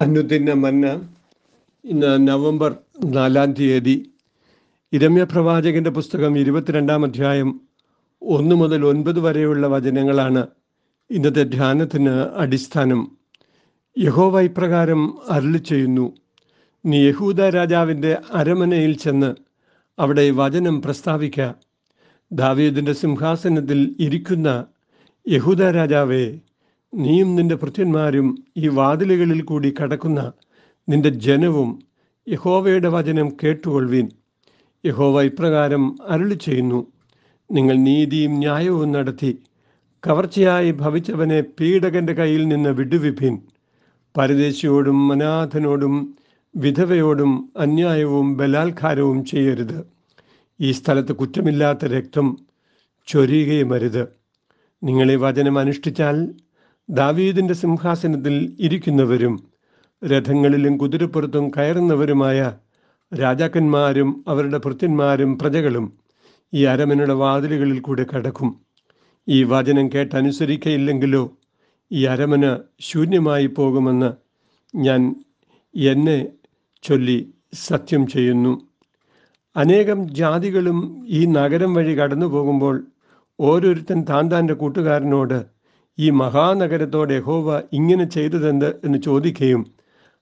അനുദിന മന്ന ഇന്ന് നവംബർ നാലാം തീയതി ഇരമ്യ പ്രവാചകന്റെ പുസ്തകം ഇരുപത്തിരണ്ടാം അധ്യായം ഒന്ന് മുതൽ ഒൻപത് വരെയുള്ള വചനങ്ങളാണ് ഇന്നത്തെ ധ്യാനത്തിന് അടിസ്ഥാനം. യഹോവ ഇപ്രകാരം അരുളി ചെയ്യുന്നു നീ യഹൂദ രാജാവിന്റെ അരമനയിൽ ചെന്ന് അവിടെ വചനം പ്രസ്താവിക്ക. ദാവീദിന്റെ സിംഹാസനത്തിൽ ഇരിക്കുന്ന യഹൂദ രാജാവേ നീയും നിന്റെ ഭൃത്യന്മാരും ഈ വാതിലുകളിൽ കൂടി കടക്കുന്ന നിന്റെ ജനവും യഹോവയുടെ വചനം കേട്ടുകൊള്ളുവീൻ. യഹോവ ഇപ്രകാരം അരുളി ചെയ്യുന്നു നിങ്ങൾ നീതിയും ന്യായവും നടത്തി കവർച്ചയായി ഭവിച്ചവനെ പീഡകന്റെ കയ്യിൽ നിന്ന് വിടുവിപ്പിൻ. പരദേശിയോടും അനാഥനോടും വിധവയോടും അന്യായവും ബലാത്കാരവും ചെയ്യരുത്. ഈ സ്ഥലത്ത് കുറ്റമില്ലാത്ത രക്തം ചൊരിയുകയും അരുത് നിങ്ങളീ വചനം അനുഷ്ഠിച്ചാൽ ദാവീദിന്റെ സിംഹാസനത്തിൽ ഇരിക്കുന്നവരും രഥങ്ങളിലും കുതിരപ്പുറത്തും കയറുന്നവരുമായ രാജാക്കന്മാരും അവരുടെ ഭൃത്യന്മാരും പ്രജകളും ഈ അരമനയുടെ വാതിലുകളിൽ കൂടെ കടക്കും. ഈ വചനം കേട്ടനുസരിക്കയില്ലെങ്കിലോ ഈ അരമന ശൂന്യമായി പോകുമെന്ന് ഞാൻ എന്നെ ചൊല്ലി സത്യം ചെയ്യുന്നു. അനേകം ജാതികളും ഈ നഗരം വഴി കടന്നു പോകുമ്പോൾ ഓരോരുത്തൻ താൻ കൂട്ടുകാരനോട് ഈ മഹാനഗരത്തോട് യഹോവ ഇങ്ങനെ ചെയ്തതെന്ത് എന്ന് ചോദിക്കുകയും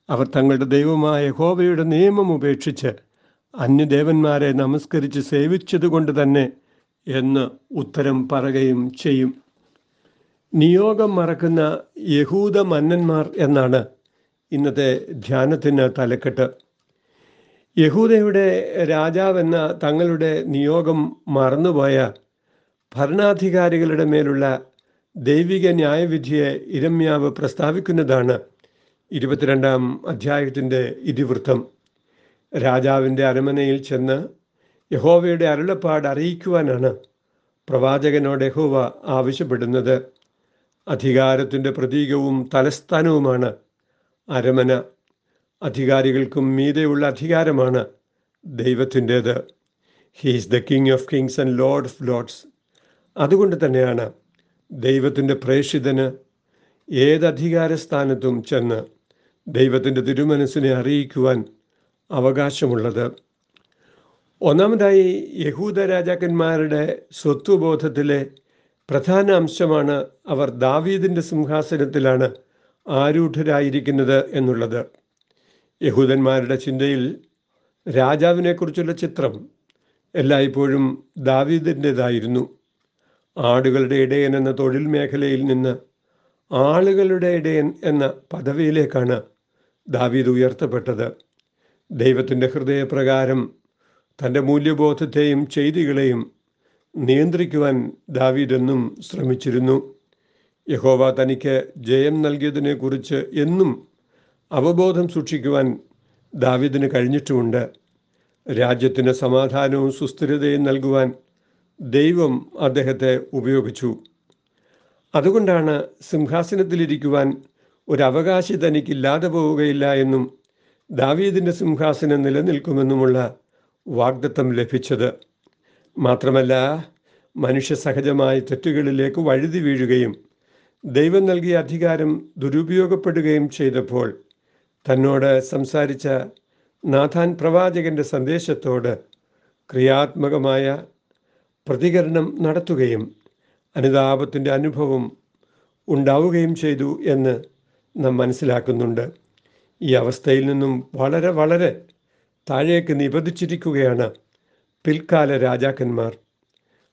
അവർ തങ്ങളുടെ ദൈവമായ യഹോവയുടെ നിയമം ഉപേക്ഷിച്ച് അന്യദേവന്മാരെ നമസ്കരിച്ച് സേവിച്ചതുകൊണ്ട് തന്നെ എന്ന് ഉത്തരം പറയുകയും ചെയ്യും. നിയോഗം മറക്കുന്ന യഹൂദ മന്നന്മാർ എന്നാണ് ഇന്നത്തെ ധ്യാനത്തിന് തലക്കെട്ട്. യഹൂദയുടെ രാജാവെന്ന തങ്ങളുടെ നിയോഗം മറന്നുപോയ ഭരണാധികാരികളുടെ മേലുള്ള ദൈവിക ന്യായവിധിയെ ഇരമ്യാവ് പ്രസ്താവിക്കുന്നതാണ് ഇരുപത്തിരണ്ടാം അധ്യായത്തിന്റെ ഇതിവൃത്തം. രാജാവിന്റെ അരമനയിൽ ചെന്ന് യഹോവയുടെ അരുളപ്പാട് അറിയിക്കുവാനാണ് പ്രവാചകനോട് യഹോവ ആവശ്യപ്പെടുന്നത്. അധികാരത്തിന്റെ പ്രതീകവും തലസ്ഥാനവുമാണ് അരമന. അധികാരികൾക്കും മീതെയുള്ള അധികാരമാണ് ദൈവത്തിന്റേത്. He's the king of kings and lord of lords അതുകൊണ്ട് തന്നെയാണ് ദൈവത്തിന്റെ പ്രേഷിതന് ഏതധികാര സ്ഥാനത്തും ചെന്ന് ദൈവത്തിന്റെ തിരുമനസ്സിനെ അറിയിക്കുവാൻ അവകാശമുള്ളത്. ഒന്നാമതായി യഹൂദ രാജാക്കന്മാരുടെ സ്വത്വബോധത്തിലെ പ്രധാന അംശമാണ് അവർ ദാവീദിന്റെ സിംഹാസനത്തിലാണ് ആരൂഢരായിരിക്കുന്നത് എന്നുള്ളത്. യഹൂദന്മാരുടെ ചിന്തയിൽ രാജാവിനെക്കുറിച്ചുള്ള ചിത്രം എല്ലായ്പ്പോഴും ദാവീദിന്റെതായിരുന്നു ആടുകളുടെ ഇടയൻ എന്ന തൊഴിൽ മേഖലയിൽ നിന്ന് ആളുകളുടെ ഇടയൻ എന്ന പദവിയിലേക്കാണ് ദാവീദ് ഉയർത്തപ്പെട്ടത്. ദൈവത്തിന്റെ ഹൃദയപ്രകാരം തന്റെ മൂല്യബോധത്തെയും ചെയ്തികളെയും നിയന്ത്രിക്കുവാൻ ദാവീദെന്നും ശ്രമിച്ചിരുന്നു. യഹോവ തനിക്ക് ജയം നൽകിയതിനെക്കുറിച്ച് എന്നും അവബോധം സൂക്ഷിക്കുവാൻ ദാവീദിന് കഴിഞ്ഞിട്ടുമുണ്ട്. രാജ്യത്തിന് സമാധാനവും സുസ്ഥിരതയും നൽകുവാൻ ദൈവം അദ്ദേഹത്തെ ഉപയോഗിച്ചു. അതുകൊണ്ടാണ് സിംഹാസനത്തിലിരിക്കുവാൻ ഒരവകാശി തനിക്കില്ലാതെ പോവുകയില്ല എന്നും ദാവീദിന്റെ സിംഹാസനം നിലനിൽക്കുമെന്നുമുള്ള വാഗ്ദത്തം ലഭിച്ചത്. മാത്രമല്ല മനുഷ്യ സഹജമായ തെറ്റുകളിലേക്ക് വഴുതി വീഴുകയും ദൈവം നൽകിയ അധികാരം ദുരുപയോഗപ്പെടുകയും ചെയ്തപ്പോൾ തന്നോട് സംസാരിച്ച നാഥാൻ പ്രവാചകന്റെ സന്ദേശത്തോട് ക്രിയാത്മകമായ പ്രതികരണം നടത്തുകയും അനുതാപത്തിന്റെ അനുഭവം ഉണ്ടാവുകയും ചെയ്തു എന്ന് നാം മനസ്സിലാക്കുന്നുണ്ട്. ഈ അവസ്ഥയിൽ നിന്നും വളരെ വളരെ താഴേക്ക് നിബന്ധിച്ചിരിക്കുകയാണ് പിൽക്കാല രാജാക്കന്മാർ.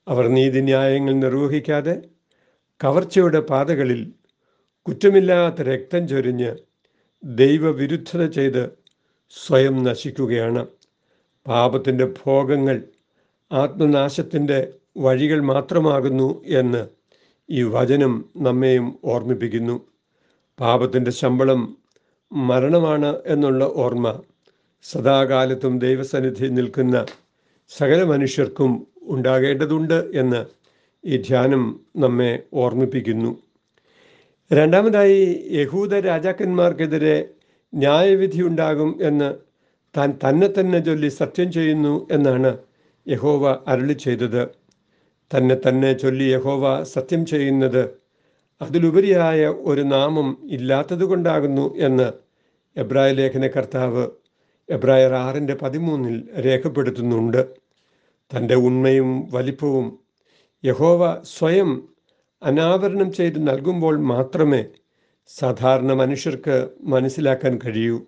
അവർ നീതിന്യായങ്ങൾ നിർവഹിക്കാതെ കവർച്ചയുടെ പാതകളിൽ കുറ്റമില്ലാത്ത രക്തം ചൊരിഞ്ഞ് ദൈവവിരുദ്ധത ചെയ്ത് സ്വയം നശിക്കുകയാണ്. പാപത്തിന്റെ ഭോഗങ്ങൾ ആത്മനാശത്തിന്റെ വഴികൾ മാത്രമാകുന്നു എന്ന് ഈ വചനം നമ്മെയും ഓർമ്മിപ്പിക്കുന്നു. പാപത്തിന്റെ ശമ്പളം മരണമാണ് എന്നുള്ള ഓർമ്മ സദാകാലത്തും ദൈവസന്നിധി നിൽക്കുന്ന സകല മനുഷ്യർക്കും ഉണ്ടാകേണ്ടതുണ്ട് എന്ന് ഈ ധ്യാനം നമ്മെ ഓർമ്മിപ്പിക്കുന്നു. രണ്ടാമതായി യഹൂദ രാജാക്കന്മാർക്കെതിരെ ന്യായവിധി ഉണ്ടാകും എന്ന് താൻ തന്നെ തന്നെ ചൊല്ലി സത്യം ചെയ്യുന്നു എന്നാണ് യഹോവ അരുളി ചെയ്തത്. തന്നെ തന്നെ ചൊല്ലി യഹോവ സത്യം ചെയ്യുന്നത്. അതിലുപരിയായ ഒരു നാമം ഇല്ലാത്തതുകൊണ്ടാകുന്നു എന്ന് എബ്രായ ലേഖന കർത്താവ് എബ്രായർ ആറിന്റെ പതിമൂന്നിൽ രേഖപ്പെടുത്തുന്നുണ്ട്. തന്റെ ഉണ്മയും വലിപ്പവും യഹോവ സ്വയം അനാവരണം ചെയ്ത് നൽകുമ്പോൾ മാത്രമേ സാധാരണ മനുഷ്യർക്ക് മനസ്സിലാക്കാൻ കഴിയൂ.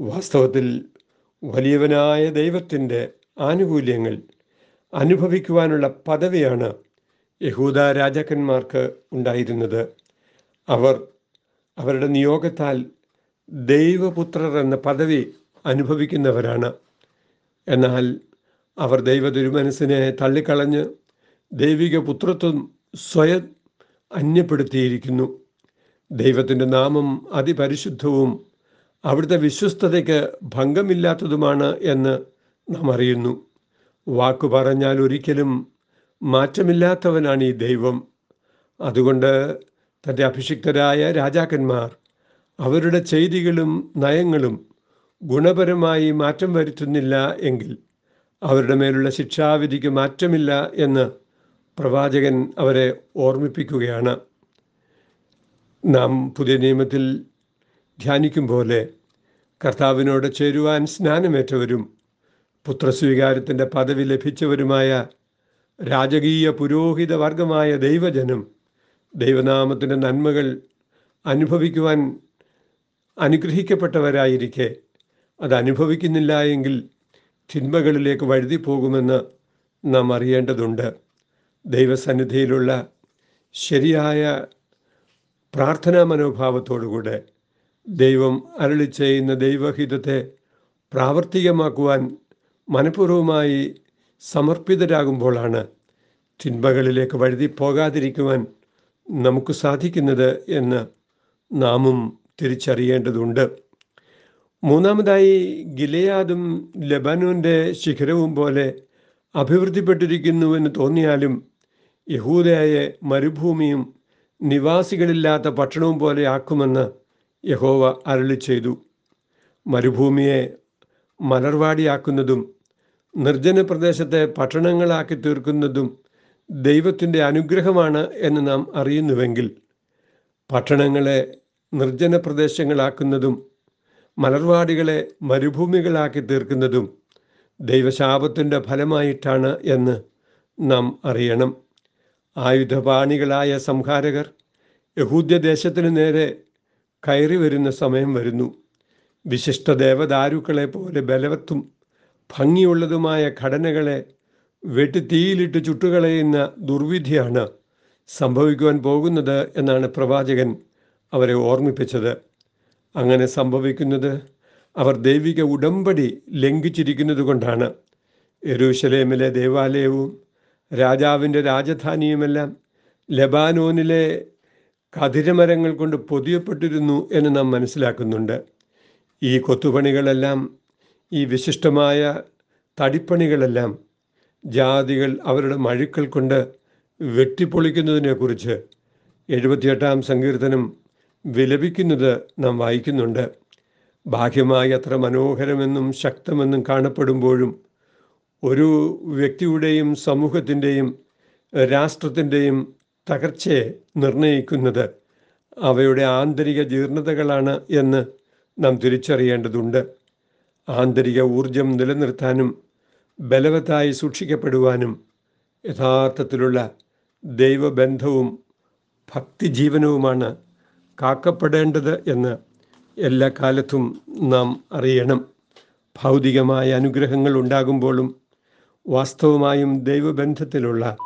വാസ്തവത്തിൽ വലിയവനായ ദൈവത്തിന്റെ ആനുകൂല്യങ്ങൾ അനുഭവിക്കുവാനുള്ള പദവിയാണ് യഹൂദ രാജാക്കന്മാർക്ക് ഉണ്ടായിരുന്നത്. അവർ അവരുടെ നിയോഗത്താൽ ദൈവപുത്രർ എന്ന പദവി അനുഭവിക്കുന്നവരാണ്. എന്നാൽ അവർ ദൈവ തിരുമനസ്സിനെ തള്ളിക്കളഞ്ഞ് ദൈവിക പുത്രത്വം സ്വയം അന്യപ്പെടുത്തിയിരിക്കുന്നു. ദൈവത്തിന്റെ നാമം അതിപരിശുദ്ധവും അവിടുത്തെ വിശ്വസ്തതയ്ക്ക് ഭംഗമില്ലാത്തതുമാണ് എന്ന് നാം അറിയുന്നു വാക്കു പറഞ്ഞാൽ ഒരിക്കലും മാറ്റമില്ലാത്തവനാണ് ഈ ദൈവം. അതുകൊണ്ട് തന്റെ അഭിഷിക്തരായ രാജാക്കന്മാർ അവരുടെ ചെയ്തികളും നയങ്ങളും ഗുണപരമായി മാറ്റം വരുത്തുന്നില്ല എങ്കിൽ അവരുടെ മേലുള്ള ശിക്ഷാവിധിക്ക് മാറ്റമില്ല എന്ന് പ്രവാചകൻ അവരെ ഓർമ്മിപ്പിക്കുകയാണ്. നാം പുതിയ നിയമത്തിൽ ധ്യാനിക്കും പോലെ കർത്താവിനോട് ചേരുവാൻ സ്നാനമേറ്റവരും പുത്രസ്വീകാരത്തിന്റെ പദവി ലഭിച്ചവരുമായ രാജകീയ പുരോഹിത വർഗമായ ദൈവജനം ദൈവനാമത്തിന്റെ നന്മകൾ അനുഭവിക്കുവാൻ അനുഗ്രഹിക്കപ്പെട്ടവരായിരിക്കെ. അത് എങ്കിൽ തിന്മകളിലേക്ക് വഴുതി പോകുമെന്ന് നാം അറിയേണ്ടതുണ്ട്. ദൈവസന്നിധിയിലുള്ള ശരിയായ പ്രാർത്ഥനാ മനോഭാവത്തോടുകൂടെ ദൈവം അരളി ചെയ്യുന്ന ദൈവഹിതത്തെ പ്രാവർത്തികമാക്കുവാൻ മനഃപൂർവമായി സമർപ്പിതരാകുമ്പോഴാണ് തിന്മകളിലേക്ക് വഴുതി പോകാതിരിക്കുവാൻ നമുക്ക് സാധിക്കുന്നത് എന്ന് നാമും തിരിച്ചറിയേണ്ടതുണ്ട്. മൂന്നാമതായി ഗിലയാദും ലബനൂന്റെ ശിഖരവും പോലെ അഭിവൃദ്ധിപ്പെട്ടിരിക്കുന്നുവെന്ന് തോന്നിയാലും യഹൂദയായ മരുഭൂമിയും നിവാസികളില്ലാത്ത പട്ടണവും പോലെ ആക്കുമെന്ന് യഹോവ അരളി ചെയ്തു മരുഭൂമിയെ മലർവാടിയാക്കുന്നതും നിർജന പ്രദേശത്തെ പട്ടണങ്ങളാക്കി തീർക്കുന്നതും ദൈവത്തിന്റെ അനുഗ്രഹമാണ് എന്ന് നാം അറിയുന്നുവെങ്കിൽ പട്ടണങ്ങളെ നിർജന പ്രദേശങ്ങളാക്കുന്നതും മലർവാടികളെ മരുഭൂമികളാക്കി തീർക്കുന്നതും ദൈവശാപത്തിന്റെ ഫലമായിട്ടാണ് എന്ന് നാം അറിയണം. ആയുധപാണികളായ സംഹാരകർ യഹൂദ്യദേശത്തിന് നേരെ കയറി വരുന്ന സമയം വരുന്നു. വിശിഷ്ട ദേവദാരുക്കളെ പോലെ ബലവത്തും ഭംഗിയുള്ളതുമായ ഘടനകളെ വെട്ടിത്തീയിലിട്ട് ചുട്ടുകളയുന്ന ദുർവിധിയാണ് സംഭവിക്കുവാൻ പോകുന്നത് എന്നാണ് പ്രവാചകൻ അവരെ ഓർമ്മിപ്പിച്ചത്. അങ്ങനെ സംഭവിക്കുന്നത് അവർ ദൈവിക ഉടമ്പടി ലംഘിച്ചിരിക്കുന്നത് കൊണ്ടാണ്. ദേവാലയവും രാജാവിന്റെ രാജധാനിയുമെല്ലാം ലബാനോനിലെ കതിരമരങ്ങൾ കൊണ്ട് പൊതിയപ്പെട്ടിരുന്നു എന്ന് നാം മനസ്സിലാക്കുന്നുണ്ട്. ഈ കൊത്തുപണികളെല്ലാം ഈ വിശിഷ്ടമായ തടിപ്പണികളെല്ലാം ജാതികൾ അവരുടെ മഴുക്കൾ കൊണ്ട് വെട്ടിപ്പൊളിക്കുന്നതിനെക്കുറിച്ച് എഴുപത്തിയെട്ടാം സങ്കീർത്തനം വിലപിക്കുന്നത് നാം വായിക്കുന്നുണ്ട്. ബാഹ്യമായി അത്ര മനോഹരമെന്നും ശക്തമെന്നും കാണപ്പെടുമ്പോഴും ഒരു വ്യക്തിയുടെയും സമൂഹത്തിന്റെയും രാഷ്ട്രത്തിന്റെയും തകർച്ചയെ നിർണയിക്കുന്നത് അവയുടെ ആന്തരിക ജീർണതകളാണ് എന്ന് നാം തിരിച്ചറിയേണ്ടതുണ്ട്. ആന്തരിക ഊർജം നിലനിർത്താനും ബലവത്തായി സൂക്ഷിക്കപ്പെടുവാനും യഥാർത്ഥത്തിലുള്ള ദൈവബന്ധവും ഭക്തിജീവനവുമാണ് കാക്കപ്പെടേണ്ടത് എന്ന് എല്ലാ കാലത്തും നാം അറിയണം. ഭൗതികമായ അനുഗ്രഹങ്ങൾ ഉണ്ടാകുമ്പോഴും വാസ്തവമായും ദൈവബന്ധത്തിലുള്ള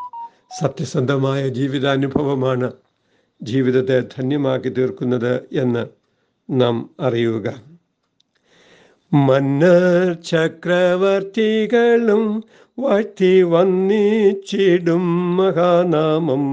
സത്യസന്ധമായ ജീവിതാനുഭവമാണ് ജീവിതത്തെ ധന്യമാക്കി തീർക്കുന്നത് എന്ന് നാം അറിയുക. മന്നർ ചക്രവർത്തികളും വാഴ്ത്തി വന്നിച്ചിടും മഹാനാമം.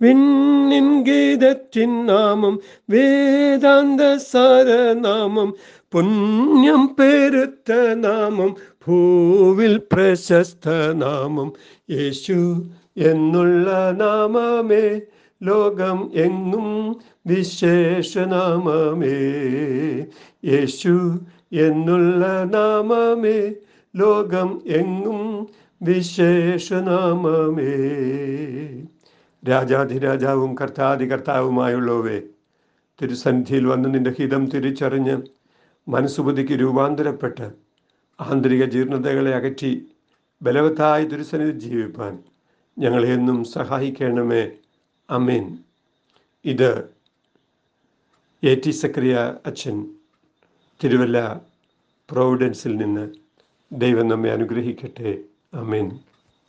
വിണ്ണിൻ ഗീതത്തിൻ നാമം വേദാന്ത സാരനാമം പുണ്യം പെരുത്ത നാമം ഭൂവിൽ പ്രശസ്ത നാമം. യേശു എന്നുള്ള നാമമേ ലോകം എങ്ങും വിശേഷനാമമേ യേശു എന്നുള്ള നാമമേ ലോകം എങ്ങും വിശേഷനാമമേ രാജാധിരാജാവും കർത്താധികർത്താവുമായുള്ളവേ തിരുസന്ധിയിൽ വന്ന് നിന്റെ ഹിതം തിരിച്ചറിഞ്ഞ് മനസ്സുബുദ്ധിക്ക് രൂപാന്തരപ്പെട്ട് ആന്തരിക ജീർണതകളെ അകറ്റി ബലവത്തായ തിരുസന്നിധി ജീവിപ്പാൻ ഞങ്ങളെ എന്നും സഹായിക്കണമേ. അമീൻ. ഇത് എ ടി സക്രിയ അച്ഛൻ തിരുവല്ല പ്രോവിഡൻസിൽ നിന്ന് ദൈവം നമ്മെ അനുഗ്രഹിക്കട്ടെ. അമീൻ